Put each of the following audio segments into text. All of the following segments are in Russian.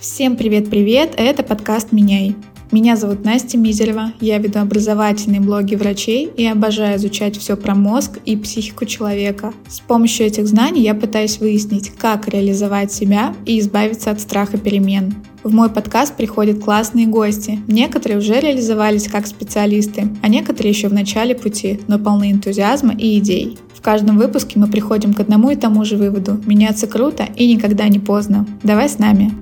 Всем привет-привет, это подкаст «Меняй». Меня зовут Настя Мизерева, я веду образовательные блоги врачей и обожаю изучать все про мозг и психику человека. С помощью этих знаний я пытаюсь выяснить, как реализовать себя и избавиться от страха перемен. В мой подкаст приходят классные гости. Некоторые уже реализовались как специалисты, а некоторые еще в начале пути, но полны энтузиазма и идей. В каждом выпуске мы приходим к одному и тому же выводу. Меняться круто и никогда не поздно. Давай с нами.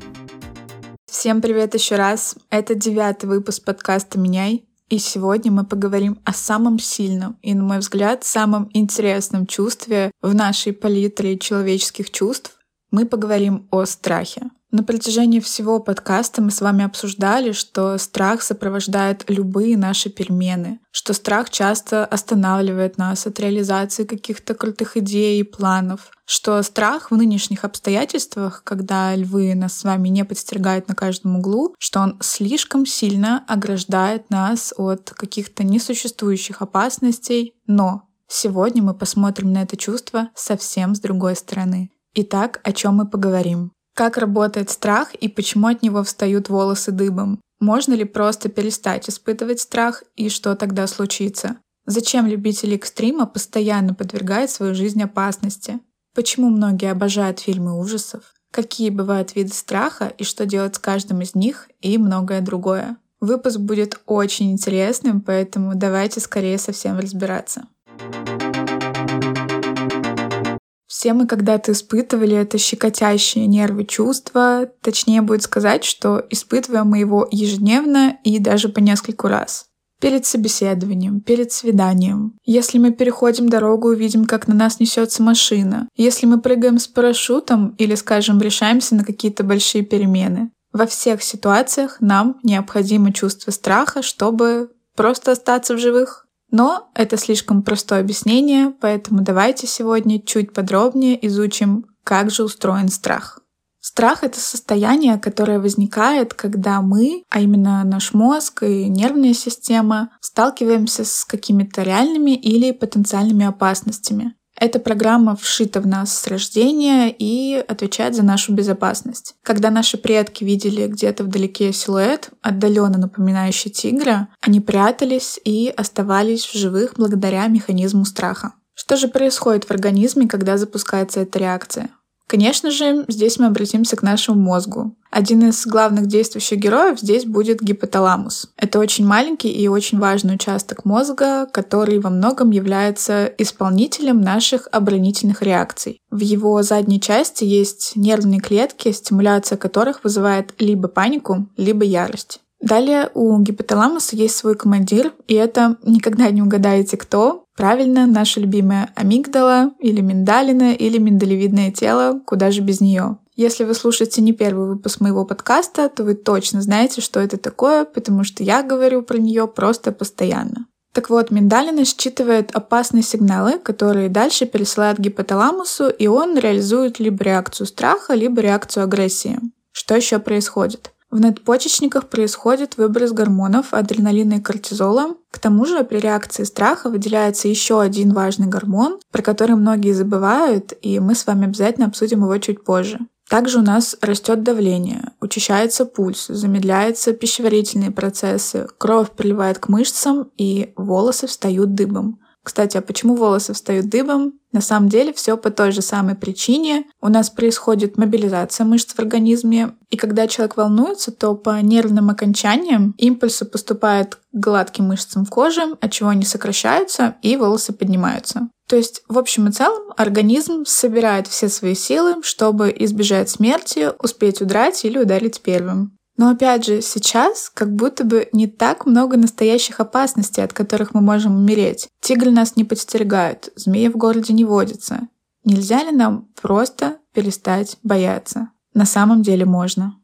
Всем привет еще раз. Это девятый выпуск подкаста «Меняй». И сегодня мы поговорим о самом сильном и, на мой взгляд, самом интересном чувстве в нашей палитре человеческих чувств. Мы поговорим о страхе. На протяжении всего подкаста мы с вами обсуждали, что страх сопровождает любые наши перемены, что страх часто останавливает нас от реализации каких-то крутых идей и планов, что страх в нынешних обстоятельствах, когда львы нас с вами не подстерегают на каждом углу, что он слишком сильно ограждает нас от каких-то несуществующих опасностей, но сегодня мы посмотрим на это чувство совсем с другой стороны. Итак, о чем мы поговорим? Как работает страх и почему от него встают волосы дыбом? Можно ли просто перестать испытывать страх и что тогда случится? Зачем любители экстрима постоянно подвергают свою жизнь опасности? Почему многие обожают фильмы ужасов? Какие бывают виды страха и что делать с каждым из них и многое другое? Выпуск будет очень интересным, поэтому давайте скорее совсем разбираться. Все мы когда-то испытывали это щекотящее нервы чувство. Точнее будет сказать, что испытываем мы его ежедневно и даже по нескольку раз. Перед собеседованием, перед свиданием. Если мы переходим дорогу и видим, как на нас несется машина. Если мы прыгаем с парашютом или, скажем, решаемся на какие-то большие перемены. Во всех ситуациях нам необходимо чувство страха, чтобы просто остаться в живых. Но это слишком простое объяснение, поэтому давайте сегодня чуть подробнее изучим, как же устроен страх. Страх — это состояние, которое возникает, когда мы, а именно наш мозг и нервная система, сталкиваемся с какими-то реальными или потенциальными опасностями. Эта программа вшита в нас с рождения и отвечает за нашу безопасность. Когда наши предки видели где-то вдалеке силуэт, отдаленно напоминающий тигра, они прятались и оставались в живых благодаря механизму страха. Что же происходит в организме, когда запускается эта реакция? Конечно же, здесь мы обратимся к нашему мозгу. Один из главных действующих героев здесь будет гипоталамус. Это очень маленький и очень важный участок мозга, который во многом является исполнителем наших оборонительных реакций. В его задней части есть нервные клетки, стимуляция которых вызывает либо панику, либо ярость. Далее у гипоталамуса есть свой командир, и это никогда не угадаете кто. Правильно, наша любимая амигдала или миндалина или миндалевидное тело, куда же без нее. Если вы слушаете не первый выпуск моего подкаста, то вы точно знаете, что это такое, потому что я говорю про нее просто постоянно. Так вот, миндалина считывает опасные сигналы, которые дальше пересылает гипоталамусу, и он реализует либо реакцию страха, либо реакцию агрессии. Что еще происходит? В надпочечниках происходит выброс гормонов адреналина и кортизола. К тому же при реакции страха выделяется еще один важный гормон, про который многие забывают, и мы с вами обязательно обсудим его чуть позже. Также у нас растет давление, учащается пульс, замедляются пищеварительные процессы, кровь приливает к мышцам и волосы встают дыбом. Кстати, а почему волосы встают дыбом? На самом деле все по той же самой причине. У нас происходит мобилизация мышц в организме, и когда человек волнуется, то по нервным окончаниям импульсы поступают к гладким мышцам кожи, от чего они сокращаются и волосы поднимаются. То есть, в общем и целом, организм собирает все свои силы, чтобы избежать смерти, успеть удрать или ударить первым. Но опять же, сейчас как будто бы не так много настоящих опасностей, от которых мы можем умереть. Тигры нас не подстерегают, змеи в городе не водятся. Нельзя ли нам просто перестать бояться? На самом деле можно.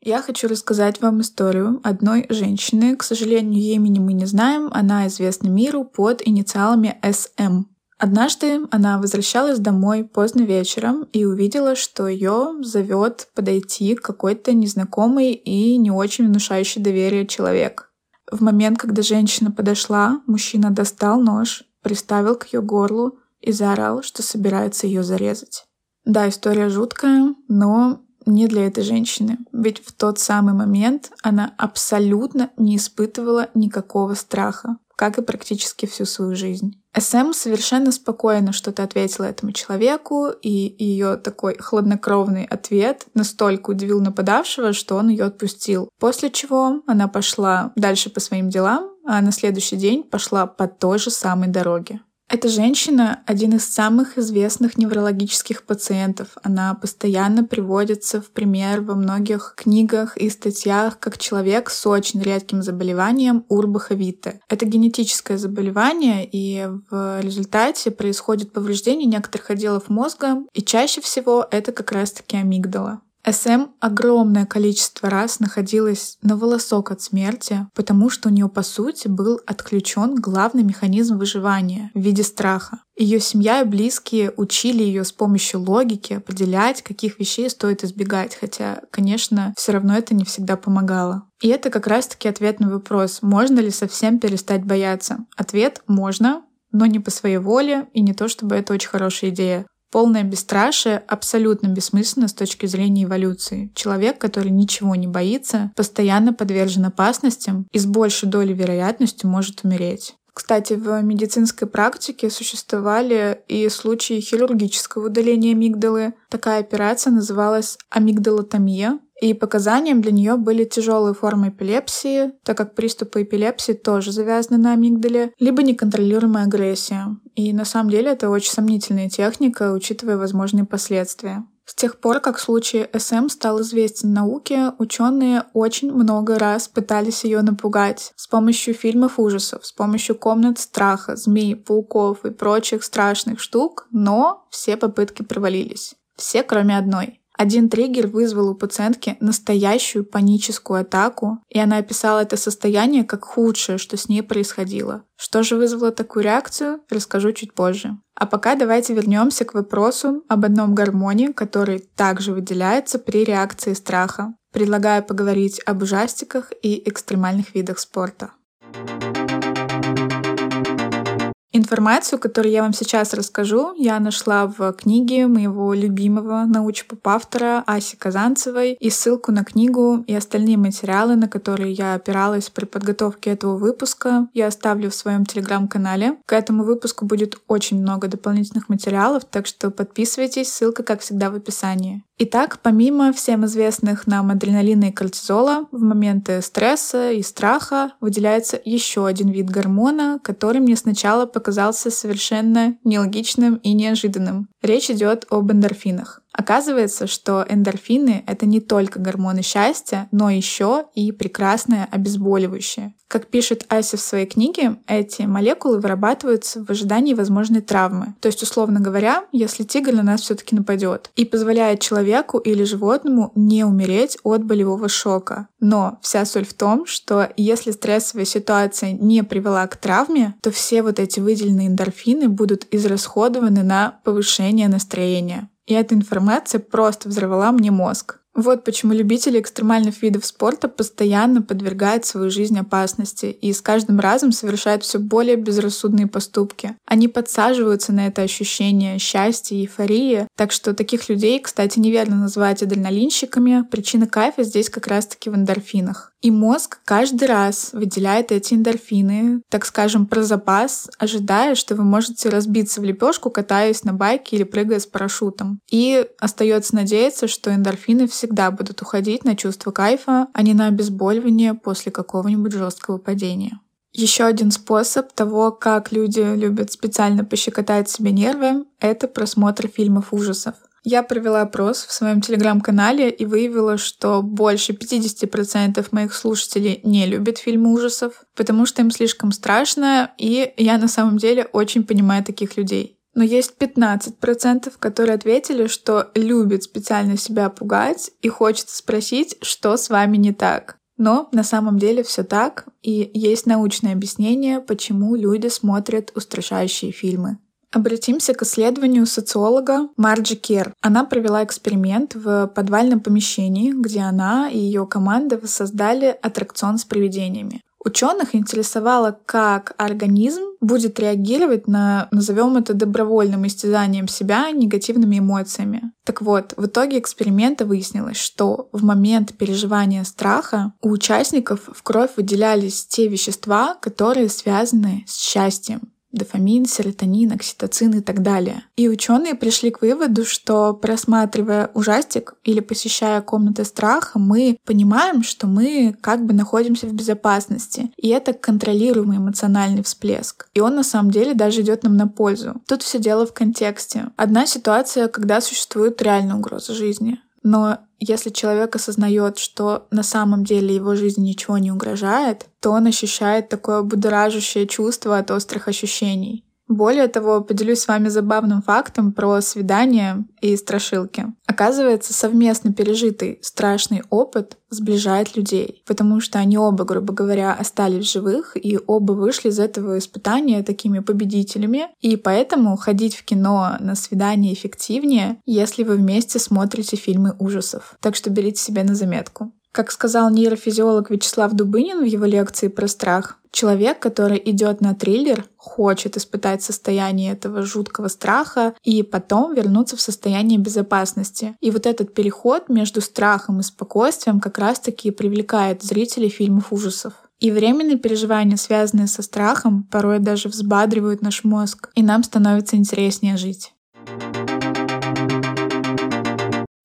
Я хочу рассказать вам историю одной женщины. К сожалению, ее имени мы не знаем. Она известна миру под инициалами СМ. Однажды она возвращалась домой поздно вечером и увидела, что ее зовет подойти какой-то незнакомый и не очень внушающий доверие человек. В момент, когда женщина подошла, мужчина достал нож, приставил к ее горлу и заорал, что собирается ее зарезать. Да, история жуткая, но не для этой женщины. Ведь в тот самый момент она абсолютно не испытывала никакого страха как и практически всю свою жизнь. СМ совершенно спокойно что-то ответила этому человеку, и ее такой хладнокровный ответ настолько удивил нападавшего, что он ее отпустил. После чего она пошла дальше по своим делам, а на следующий день пошла по той же самой дороге. Эта женщина — один из самых известных неврологических пациентов. Она постоянно приводится в пример во многих книгах и статьях как человек с очень редким заболеванием урбаховиты. Это генетическое заболевание, и в результате происходит повреждение некоторых отделов мозга, и чаще всего это как раз-таки амигдала. СМ огромное количество раз находилась на волосок от смерти, потому что у нее, по сути, был отключен главный механизм выживания в виде страха. Ее семья и близкие учили ее с помощью логики определять, каких вещей стоит избегать, хотя, конечно, все равно это не всегда помогало. И это как раз-таки ответ на вопрос, можно ли совсем перестать бояться. Ответ — можно, но не по своей воле и не то, чтобы это очень хорошая идея. Полное бесстрашие абсолютно бессмысленно с точки зрения эволюции. Человек, который ничего не боится, постоянно подвержен опасностям и с большей долей вероятностью может умереть. Кстати, в медицинской практике существовали и случаи хирургического удаления амигдалы. Такая операция называлась амигдалотомия, и показанием для нее были тяжелые формы эпилепсии, так как приступы эпилепсии тоже завязаны на амигдале, либо неконтролируемая агрессия. И на самом деле это очень сомнительная техника, учитывая возможные последствия. С тех пор, как случай СМ стал известен науке, ученые очень много раз пытались ее напугать с помощью фильмов ужасов, с помощью комнат страха, змей, пауков и прочих страшных штук, но все попытки провалились. Все, кроме одной. Один триггер вызвал у пациентки настоящую паническую атаку, и она описала это состояние как худшее, что с ней происходило. Что же вызвало такую реакцию, расскажу чуть позже. А пока давайте вернемся к вопросу об одном гормоне, который также выделяется при реакции страха. Предлагаю поговорить об ужастиках и экстремальных видах спорта. Информацию, которую я вам сейчас расскажу, я нашла в книге моего любимого научпоп-автора Аси Казанцевой, и ссылку на книгу и остальные материалы, на которые я опиралась при подготовке этого выпуска, я оставлю в своем телеграм-канале. К этому выпуску будет очень много дополнительных материалов, так что подписывайтесь, ссылка, как всегда, в описании. Итак, помимо всем известных нам адреналина и кортизола, в моменты стресса и страха выделяется еще один вид гормона, который мне сначала показался совершенно нелогичным и неожиданным. Речь идет об эндорфинах. Оказывается, что эндорфины — это не только гормоны счастья, но еще и прекрасное обезболивающее. Как пишет Ася в своей книге, эти молекулы вырабатываются в ожидании возможной травмы. То есть, условно говоря, если тигр на нас все-таки нападет и позволяет человеку или животному не умереть от болевого шока. Но вся соль в том, что если стрессовая ситуация не привела к травме, то все вот эти выделенные эндорфины будут израсходованы на повышение настроения. И эта информация просто взорвала мне мозг. Вот почему любители экстремальных видов спорта постоянно подвергают свою жизнь опасности и с каждым разом совершают все более безрассудные поступки. Они подсаживаются на это ощущение счастья и эйфории, так что таких людей, кстати, неверно называть адреналинщиками. Причина кайфа здесь как раз-таки в эндорфинах. И мозг каждый раз выделяет эти эндорфины, так скажем, про запас, ожидая, что вы можете разбиться в лепешку, катаясь на байке или прыгая с парашютом. И остается надеяться, что эндорфины всегда будут уходить на чувство кайфа, а не на обезболивание после какого-нибудь жесткого падения. Еще один способ того, как люди любят специально пощекотать себе нервы, это просмотр фильмов ужасов. Я провела опрос в своем телеграм-канале и выявила, что больше 50% моих слушателей не любят фильмы ужасов, потому что им слишком страшно, и я на самом деле очень понимаю таких людей. Но есть 15%, которые ответили, что любят специально себя пугать и хочется спросить, что с вами не так. Но на самом деле все так, и есть научное объяснение, почему люди смотрят устрашающие фильмы. Обратимся к исследованию социолога Марджи Кер. Она провела эксперимент в подвальном помещении, где она и ее команда воссоздали аттракцион с привидениями. Ученых интересовало, как организм будет реагировать на, назовем это добровольным истязанием себя негативными эмоциями. Так вот, в итоге эксперимента выяснилось, что в момент переживания страха у участников в кровь выделялись те вещества, которые связаны с счастьем дофамин, серотонин, окситоцин и так далее. И ученые пришли к выводу, что просматривая ужастик или посещая комнаты страха, мы понимаем, что мы как бы находимся в безопасности. И это контролируемый эмоциональный всплеск. И он на самом деле даже идет нам на пользу. Тут все дело в контексте. Одна ситуация, когда существует реальная угроза жизни. Но если человек осознает, что на самом деле его жизни ничего не угрожает, то он ощущает такое будоражащее чувство от острых ощущений. Более того, поделюсь с вами забавным фактом про свидания и страшилки. Оказывается, совместно пережитый страшный опыт сближает людей, потому что они оба, грубо говоря, остались живых, и оба вышли из этого испытания такими победителями. И поэтому ходить в кино на свидание эффективнее, если вы вместе смотрите фильмы ужасов. Так что берите себе на заметку. Как сказал нейрофизиолог Вячеслав Дубынин в его лекции про страх, человек, который идет на триллер, хочет испытать состояние этого жуткого страха и потом вернуться в состояние безопасности. И вот этот переход между страхом и спокойствием как раз-таки привлекает зрителей фильмов ужасов. И временные переживания, связанные со страхом, порой даже взбадривают наш мозг, и нам становится интереснее жить.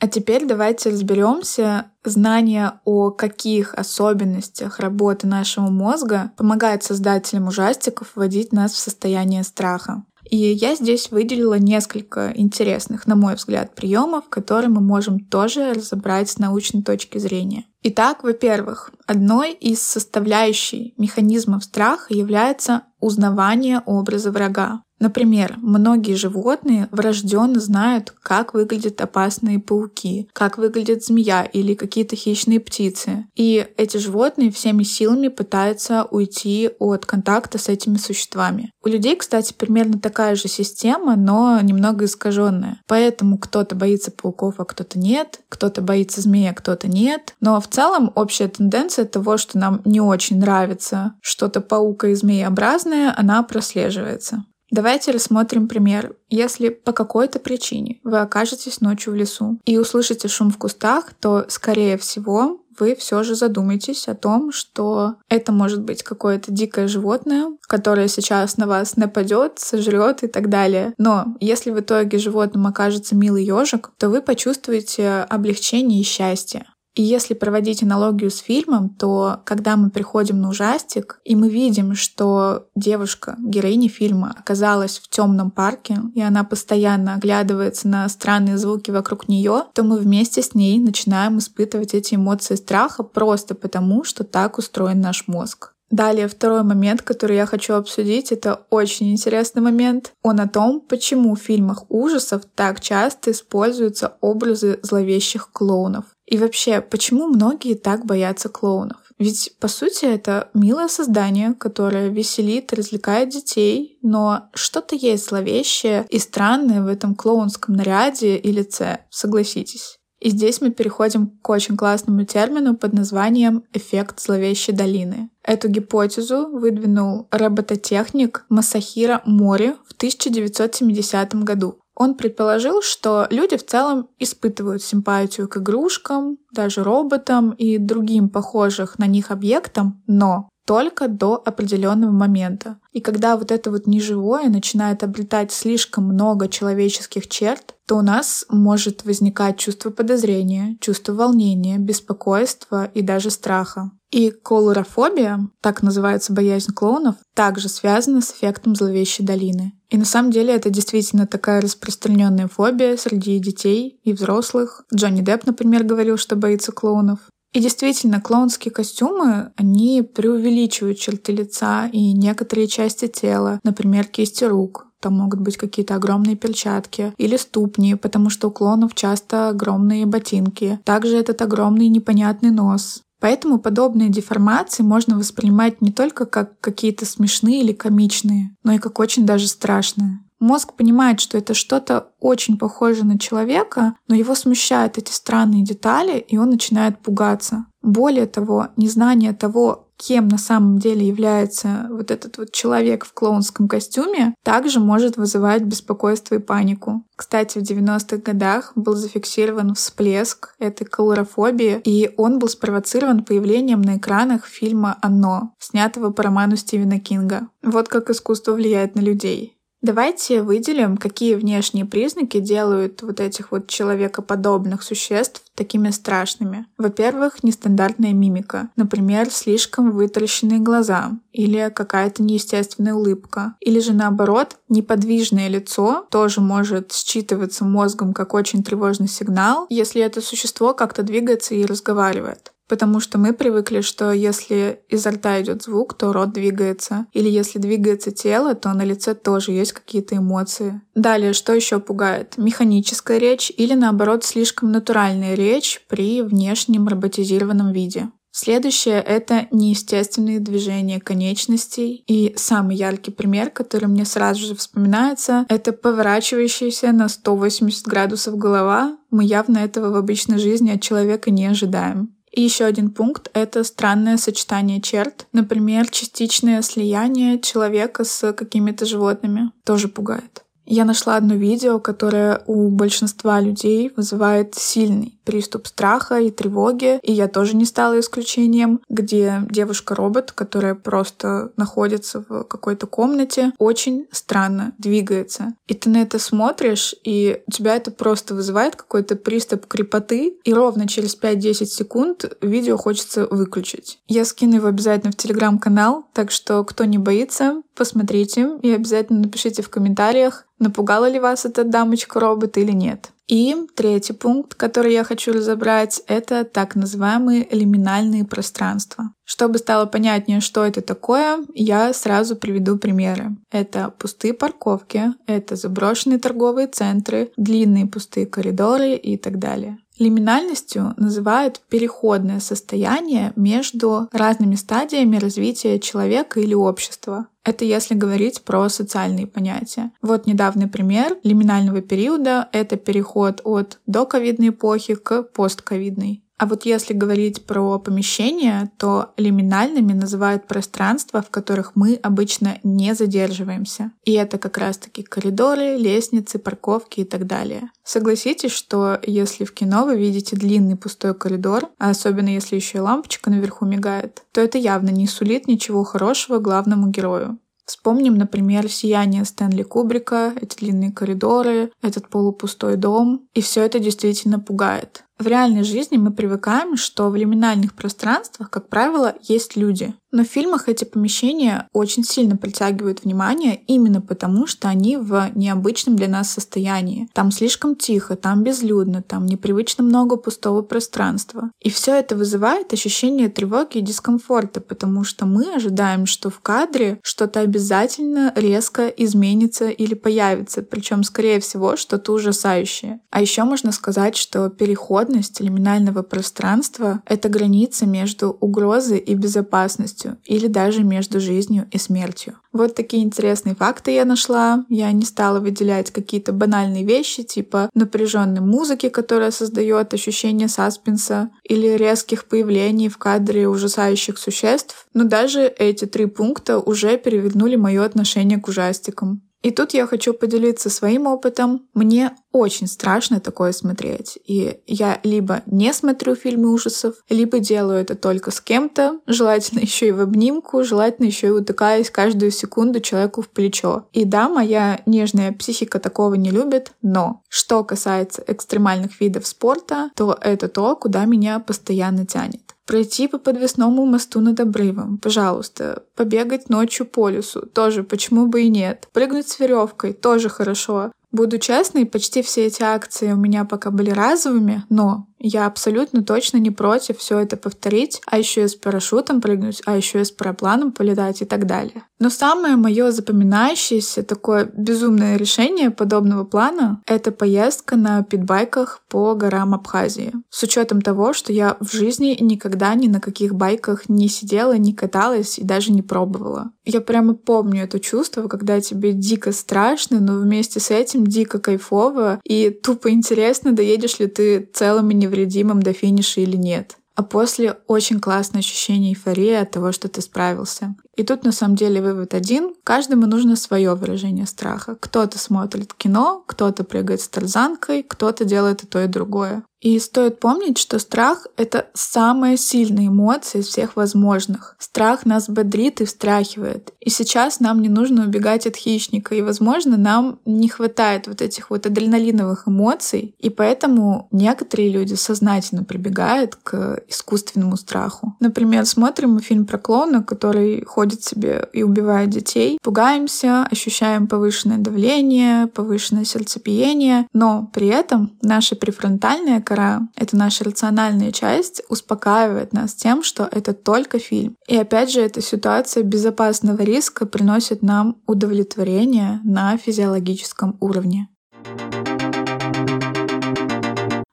А теперь давайте разберемся. Знание о каких особенностях работы нашего мозга помогает создателям ужастиков вводить нас в состояние страха. И я здесь выделила несколько интересных, на мой взгляд, приемов, которые мы можем тоже разобрать с научной точки зрения. Итак, во-первых, одной из составляющих механизмов страха является узнавание образа врага. Например, многие животные врожденно знают, как выглядят опасные пауки, как выглядит змея или какие-то хищные птицы. И эти животные всеми силами пытаются уйти от контакта с этими существами. У людей, кстати, примерно такая же система, но немного искаженная. Поэтому кто-то боится пауков, а кто-то нет, кто-то боится змея, а кто-то нет. Но в целом общая тенденция того, что нам не очень нравится что-то паука и змееобразное, она прослеживается. Давайте рассмотрим пример. Если по какой-то причине вы окажетесь ночью в лесу и услышите шум в кустах, то, скорее всего, вы все же задумаетесь о том, что это может быть какое-то дикое животное, которое сейчас на вас нападет, сожрет и так далее. Но если в итоге животным окажется милый ежик, то вы почувствуете облегчение и счастье. И если проводить аналогию с фильмом, то когда мы приходим на ужастик, и мы видим, что девушка, героиня фильма, оказалась в темном парке, и она постоянно оглядывается на странные звуки вокруг нее, то мы вместе с ней начинаем испытывать эти эмоции страха просто потому, что так устроен наш мозг. Далее, второй момент, который я хочу обсудить, это очень интересный момент. Он о том, почему в фильмах ужасов так часто используются образы зловещих клоунов. И вообще, почему многие так боятся клоунов? Ведь, по сути, это милое создание, которое веселит, развлекает детей, но что-то есть зловещее и странное в этом клоунском наряде и лице, согласитесь. И здесь мы переходим к очень классному термину под названием «эффект зловещей долины». Эту гипотезу выдвинул робототехник Масахира Мори в 1970 году. Он предположил, что люди в целом испытывают симпатию к игрушкам, даже роботам и другим похожих на них объектам, но только до определенного момента. И когда вот это вот неживое начинает обретать слишком много человеческих черт, то у нас может возникать чувство подозрения, чувство волнения, беспокойства и даже страха. И колорофобия, так называется боязнь клоунов, также связана с эффектом зловещей долины. И на самом деле это действительно такая распространенная фобия среди детей и взрослых. Джонни Депп, например, говорил, что боится клоунов. И действительно, клоунские костюмы, они преувеличивают черты лица и некоторые части тела, например, кисти рук. Там могут быть какие-то огромные перчатки или ступни, потому что у клонов часто огромные ботинки. Также этот огромный непонятный нос. Поэтому подобные деформации можно воспринимать не только как какие-то смешные или комичные, но и как очень даже страшные. Мозг понимает, что это что-то очень похоже на человека, но его смущают эти странные детали, и он начинает пугаться. Более того, незнание того, кем на самом деле является вот этот вот человек в клоунском костюме, также может вызывать беспокойство и панику. Кстати, в 90-х годах был зафиксирован всплеск этой колорофобии, и он был спровоцирован появлением на экранах фильма «Оно», снятого по роману Стивена Кинга. Вот как искусство влияет на людей. Давайте выделим, какие внешние признаки делают вот этих вот человекоподобных существ такими страшными. Во-первых, нестандартная мимика. Например, слишком вытаращенные глаза или какая-то неестественная улыбка. Или же наоборот, неподвижное лицо тоже может считываться мозгом как очень тревожный сигнал, если это существо как-то двигается и разговаривает потому что мы привыкли, что если изо рта идет звук, то рот двигается. Или если двигается тело, то на лице тоже есть какие-то эмоции. Далее, что еще пугает? Механическая речь или наоборот слишком натуральная речь при внешнем роботизированном виде. Следующее — это неестественные движения конечностей. И самый яркий пример, который мне сразу же вспоминается, это поворачивающаяся на 180 градусов голова. Мы явно этого в обычной жизни от человека не ожидаем. И еще один пункт — это странное сочетание черт. Например, частичное слияние человека с какими-то животными. Тоже пугает. Я нашла одно видео, которое у большинства людей вызывает сильный приступ страха и тревоги, и я тоже не стала исключением, где девушка-робот, которая просто находится в какой-то комнате, очень странно двигается. И ты на это смотришь, и у тебя это просто вызывает какой-то приступ крепоты, и ровно через 5-10 секунд видео хочется выключить. Я скину его обязательно в телеграм-канал, так что кто не боится, посмотрите и обязательно напишите в комментариях, напугала ли вас эта дамочка-робот или нет. И третий пункт, который я хочу разобрать, это так называемые лиминальные пространства. Чтобы стало понятнее, что это такое, я сразу приведу примеры. Это пустые парковки, это заброшенные торговые центры, длинные пустые коридоры и так далее. Лиминальностью называют переходное состояние между разными стадиями развития человека или общества. Это если говорить про социальные понятия. Вот недавний пример лиминального периода — это переход от доковидной эпохи к постковидной. А вот если говорить про помещения, то лиминальными называют пространства, в которых мы обычно не задерживаемся. И это как раз-таки коридоры, лестницы, парковки и так далее. Согласитесь, что если в кино вы видите длинный пустой коридор, а особенно если еще и лампочка наверху мигает, то это явно не сулит ничего хорошего главному герою. Вспомним, например, «Сияние» Стэнли Кубрика, эти длинные коридоры, этот полупустой дом. И все это действительно пугает. В реальной жизни мы привыкаем, что в лиминальных пространствах, как правило, есть люди. Но в фильмах эти помещения очень сильно притягивают внимание именно потому, что они в необычном для нас состоянии. Там слишком тихо, там безлюдно, там непривычно много пустого пространства. И все это вызывает ощущение тревоги и дискомфорта, потому что мы ожидаем, что в кадре что-то обязательно резко изменится или появится, причем, скорее всего, что-то ужасающее. А еще можно сказать, что переход Плотность лиминального пространства — это граница между угрозой и безопасностью или даже между жизнью и смертью. Вот такие интересные факты я нашла. Я не стала выделять какие-то банальные вещи, типа напряженной музыки, которая создает ощущение саспенса, или резких появлений в кадре ужасающих существ. Но даже эти три пункта уже перевернули мое отношение к ужастикам. И тут я хочу поделиться своим опытом. Мне очень страшно такое смотреть. И я либо не смотрю фильмы ужасов, либо делаю это только с кем-то, желательно еще и в обнимку, желательно еще и утыкаясь каждую секунду человеку в плечо. И да, моя нежная психика такого не любит, но что касается экстремальных видов спорта, то это то, куда меня постоянно тянет пройти по подвесному мосту над обрывом, пожалуйста, побегать ночью по лесу, тоже почему бы и нет, прыгнуть с веревкой, тоже хорошо. Буду честной, почти все эти акции у меня пока были разовыми, но я абсолютно точно не против все это повторить, а еще и с парашютом прыгнуть, а еще и с парапланом полетать и так далее. Но самое мое запоминающееся такое безумное решение подобного плана — это поездка на питбайках по горам Абхазии. С учетом того, что я в жизни никогда ни на каких байках не сидела, не каталась и даже не пробовала. Я прямо помню это чувство, когда тебе дико страшно, но вместе с этим дико кайфово и тупо интересно, доедешь ли ты целым и невредимым до финиша или нет. а после очень классное ощущение эйфории от того, что ты справился. И тут на самом деле вывод один. Каждому нужно свое выражение страха. Кто-то смотрит кино, кто-то прыгает с тарзанкой, кто-то делает и то, и другое. И стоит помнить, что страх — это самая сильная эмоция из всех возможных. Страх нас бодрит и встряхивает. И сейчас нам не нужно убегать от хищника. И, возможно, нам не хватает вот этих вот адреналиновых эмоций. И поэтому некоторые люди сознательно прибегают к искусственному страху. Например, смотрим фильм про клоуна, который себе и убивает детей. Пугаемся, ощущаем повышенное давление, повышенное сердцебиение. Но при этом наша префронтальная кора, это наша рациональная часть, успокаивает нас тем, что это только фильм. И опять же, эта ситуация безопасного риска приносит нам удовлетворение на физиологическом уровне.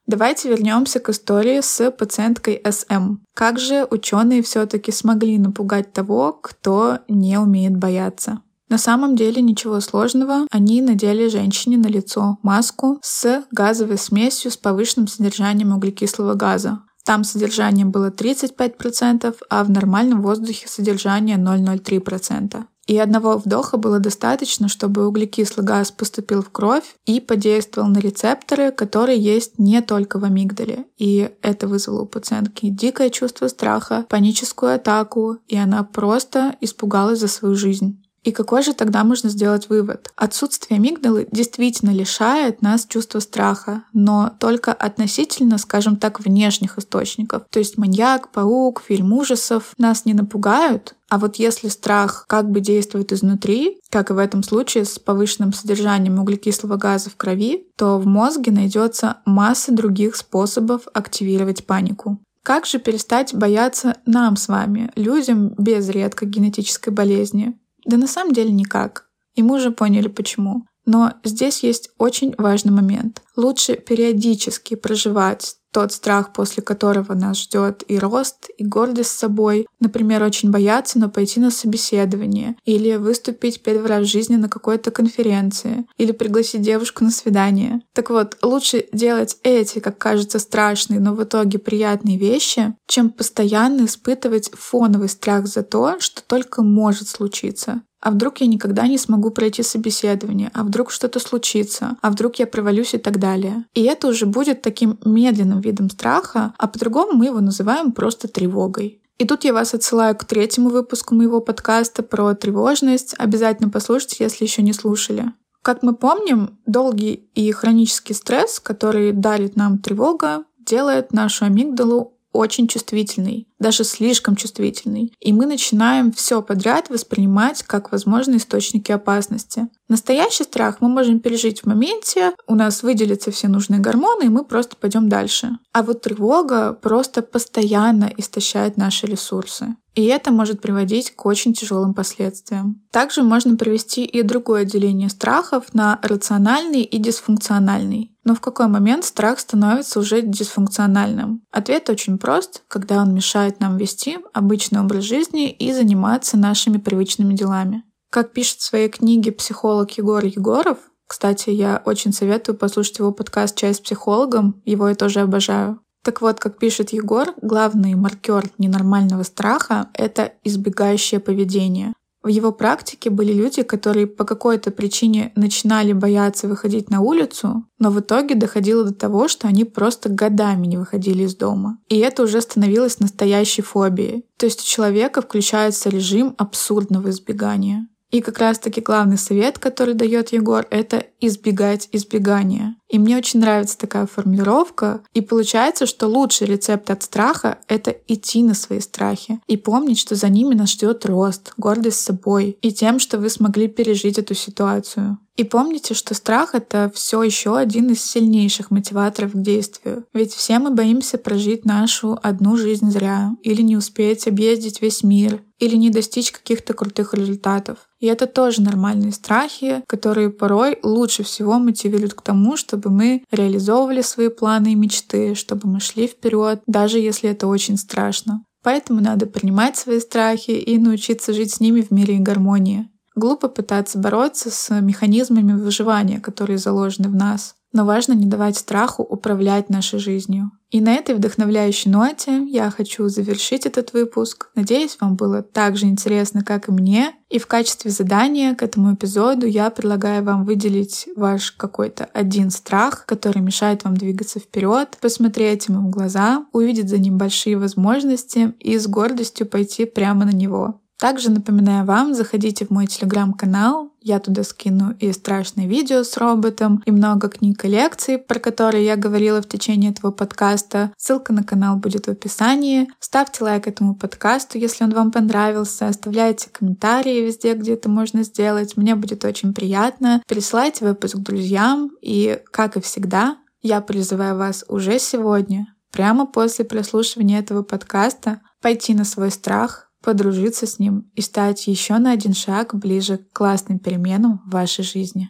Давайте вернемся к истории с пациенткой СМ. Как же ученые все-таки смогли напугать того, кто не умеет бояться? На самом деле ничего сложного. Они надели женщине на лицо маску с газовой смесью с повышенным содержанием углекислого газа. Там содержание было 35%, а в нормальном воздухе содержание 0,03%. И одного вдоха было достаточно, чтобы углекислый газ поступил в кровь и подействовал на рецепторы, которые есть не только в амигдале. И это вызвало у пациентки дикое чувство страха, паническую атаку, и она просто испугалась за свою жизнь. И какой же тогда можно сделать вывод? Отсутствие амигдалы действительно лишает нас чувства страха, но только относительно, скажем так, внешних источников. То есть маньяк, паук, фильм ужасов нас не напугают, а вот если страх как бы действует изнутри, как и в этом случае с повышенным содержанием углекислого газа в крови, то в мозге найдется масса других способов активировать панику. Как же перестать бояться нам с вами, людям без редкой генетической болезни? Да на самом деле никак. И мы уже поняли почему. Но здесь есть очень важный момент. Лучше периодически проживать тот страх, после которого нас ждет и рост, и гордость с собой. Например, очень бояться, но пойти на собеседование, или выступить первый раз в жизни на какой-то конференции, или пригласить девушку на свидание. Так вот, лучше делать эти, как кажется, страшные, но в итоге приятные вещи, чем постоянно испытывать фоновый страх за то, что только может случиться. А вдруг я никогда не смогу пройти собеседование? А вдруг что-то случится? А вдруг я провалюсь и так далее? И это уже будет таким медленным видом страха, а по-другому мы его называем просто тревогой. И тут я вас отсылаю к третьему выпуску моего подкаста про тревожность. Обязательно послушайте, если еще не слушали. Как мы помним, долгий и хронический стресс, который дарит нам тревога, делает нашу амигдалу очень чувствительный, даже слишком чувствительный, и мы начинаем все подряд воспринимать как возможные источники опасности. Настоящий страх мы можем пережить в моменте, у нас выделятся все нужные гормоны, и мы просто пойдем дальше. А вот тревога просто постоянно истощает наши ресурсы. И это может приводить к очень тяжелым последствиям. Также можно провести и другое деление страхов на рациональный и дисфункциональный. Но в какой момент страх становится уже дисфункциональным? Ответ очень прост, когда он мешает нам вести обычный образ жизни и заниматься нашими привычными делами. Как пишет в своей книге психолог Егор Егоров, кстати, я очень советую послушать его подкаст «Чай с психологом», его я тоже обожаю. Так вот, как пишет Егор, главный маркер ненормального страха — это избегающее поведение. В его практике были люди, которые по какой-то причине начинали бояться выходить на улицу, но в итоге доходило до того, что они просто годами не выходили из дома. И это уже становилось настоящей фобией. То есть у человека включается режим абсурдного избегания. И как раз-таки главный совет, который дает Егор, это избегать избегания. И мне очень нравится такая формулировка. И получается, что лучший рецепт от страха — это идти на свои страхи и помнить, что за ними нас ждет рост, гордость собой и тем, что вы смогли пережить эту ситуацию. И помните, что страх — это все еще один из сильнейших мотиваторов к действию. Ведь все мы боимся прожить нашу одну жизнь зря, или не успеть объездить весь мир, или не достичь каких-то крутых результатов. И это тоже нормальные страхи, которые порой лучше всего мотивируют к тому, чтобы мы реализовывали свои планы и мечты, чтобы мы шли вперед, даже если это очень страшно. Поэтому надо принимать свои страхи и научиться жить с ними в мире и гармонии. Глупо пытаться бороться с механизмами выживания, которые заложены в нас. Но важно не давать страху управлять нашей жизнью. И на этой вдохновляющей ноте я хочу завершить этот выпуск. Надеюсь, вам было так же интересно, как и мне. И в качестве задания к этому эпизоду я предлагаю вам выделить ваш какой-то один страх, который мешает вам двигаться вперед, посмотреть ему в глаза, увидеть за ним большие возможности и с гордостью пойти прямо на него. Также напоминаю вам, заходите в мой телеграм-канал, я туда скину и страшные видео с роботом, и много книг и лекций, про которые я говорила в течение этого подкаста. Ссылка на канал будет в описании. Ставьте лайк этому подкасту, если он вам понравился. Оставляйте комментарии везде, где это можно сделать. Мне будет очень приятно. Пересылайте выпуск друзьям. И, как и всегда, я призываю вас уже сегодня, прямо после прослушивания этого подкаста, пойти на свой страх, подружиться с ним и стать еще на один шаг ближе к классным переменам в вашей жизни.